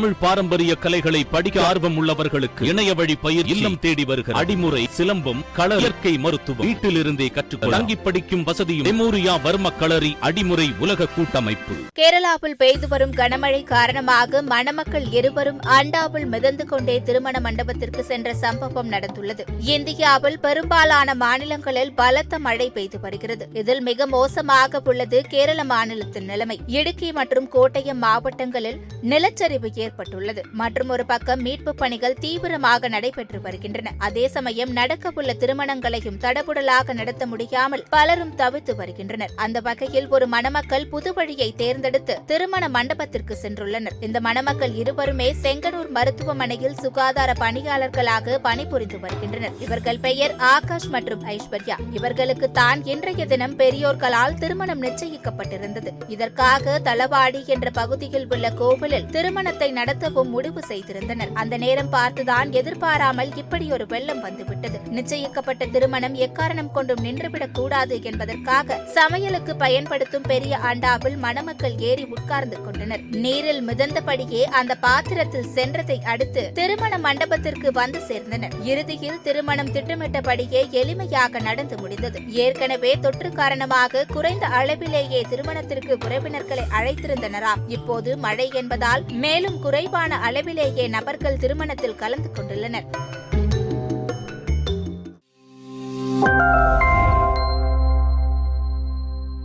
தமிழ் பாரம்பரிய கலைகளை படிக்க ஆர்வம் உள்ளவர்களுக்கு இணைய வழி பயிர் இல்லம் தேடி வருகிற அடிமுறை சிலம்பம் கள இயற்கை மருத்துவம் வீட்டிலிருந்தே கற்றுக்கொள்ள தங்கி படிக்கும் வசதியும் மெமோரியா வர்ம களரி அடிமுறை உலக கூட்டமைப்பு. கேரளாவில் பெய்து வரும் கனமழை காரணமாக மணமக்கள் இருவரும் அண்டாவில் மிதந்து கொண்டே திருமண மண்டபத்திற்கு சென்ற சம்பவம் நடந்துள்ளது. இந்தியாவில் பெரும்பாலான மாநிலங்களில் பலத்த மழை பெய்து வருகிறது. இதில் மிக மோசமாக உள்ளது கேரள மாநிலத்தின் நிலைமை. இடுக்கி மற்றும் கோட்டயம் மாவட்டங்களில் நிலச்சரிவு ஏற்பட்டுள்ளது. மற்றும் ஒரு பக்கம் மீட்பு பணிகள் தீவிரமாக நடைபெற்று வருகின்றன. அதே சமயம் நடக்கவுள்ள திருமணங்களையும் தடபுடலாக நடத்த முடியாமல் பலரும் தவித்து வருகின்றனர். அந்த வகையில் ஒரு மணமக்கள் புது வழியை தேர்ந்தெடுத்து திருமண மண்டபத்திற்கு சென்றுள்ளனர். இந்த மணமக்கள் இருவருமே செங்கனூர் மருத்துவமனையில் சுகாதார பணியாளர்களாக பணிபுரிந்து வருகின்றனர். இவர்கள் பெயர் ஆகாஷ் மற்றும் ஐஸ்வர்யா. இவர்களுக்கு தான் இன்றைய தினம் பெரியோர்களால் திருமணம் நிச்சயிக்கப்பட்டிருந்தது. இதற்காக தளவாடி என்ற பகுதியில் உள்ள கோவிலில் திருமணத்தை நடத்தவும் முடிவு செய்திருந்தனர். அந்த நேரம் பார்த்துதான் எதிர்பாராமல் இப்படி ஒரு வெள்ளம் வந்துவிட்டது. நிச்சயிக்கப்பட்ட திருமணம் எக்காரணம் கொண்டும் நின்றுவிடக் கூடாது என்பதற்காக சமையலுக்கு பயன்படுத்தும் பெரிய அண்டாவில் மணமக்கள் ஏறி உட்கார்ந்து கொண்டனர். நீரில் மிதந்தபடியே அந்த பாத்திரத்தில் சென்றதை அடுத்து திருமண மண்டபத்திற்கு வந்து சேர்ந்தனர். இறுதியில் திருமணம் திட்டமிட்டபடியே எளிமையாக நடந்து முடிந்தது. ஏற்கனவே தொற்று காரணமாக குறைந்த அளவிலேயே திருமணத்திற்கு உறவினர்களை அழைத்திருந்தனராம். இப்போது மழை என்பதால் மேலும் குறைவான அளவிலேயே நபர்கள் திருமணத்தில் கலந்து கொண்டுள்ளனர்.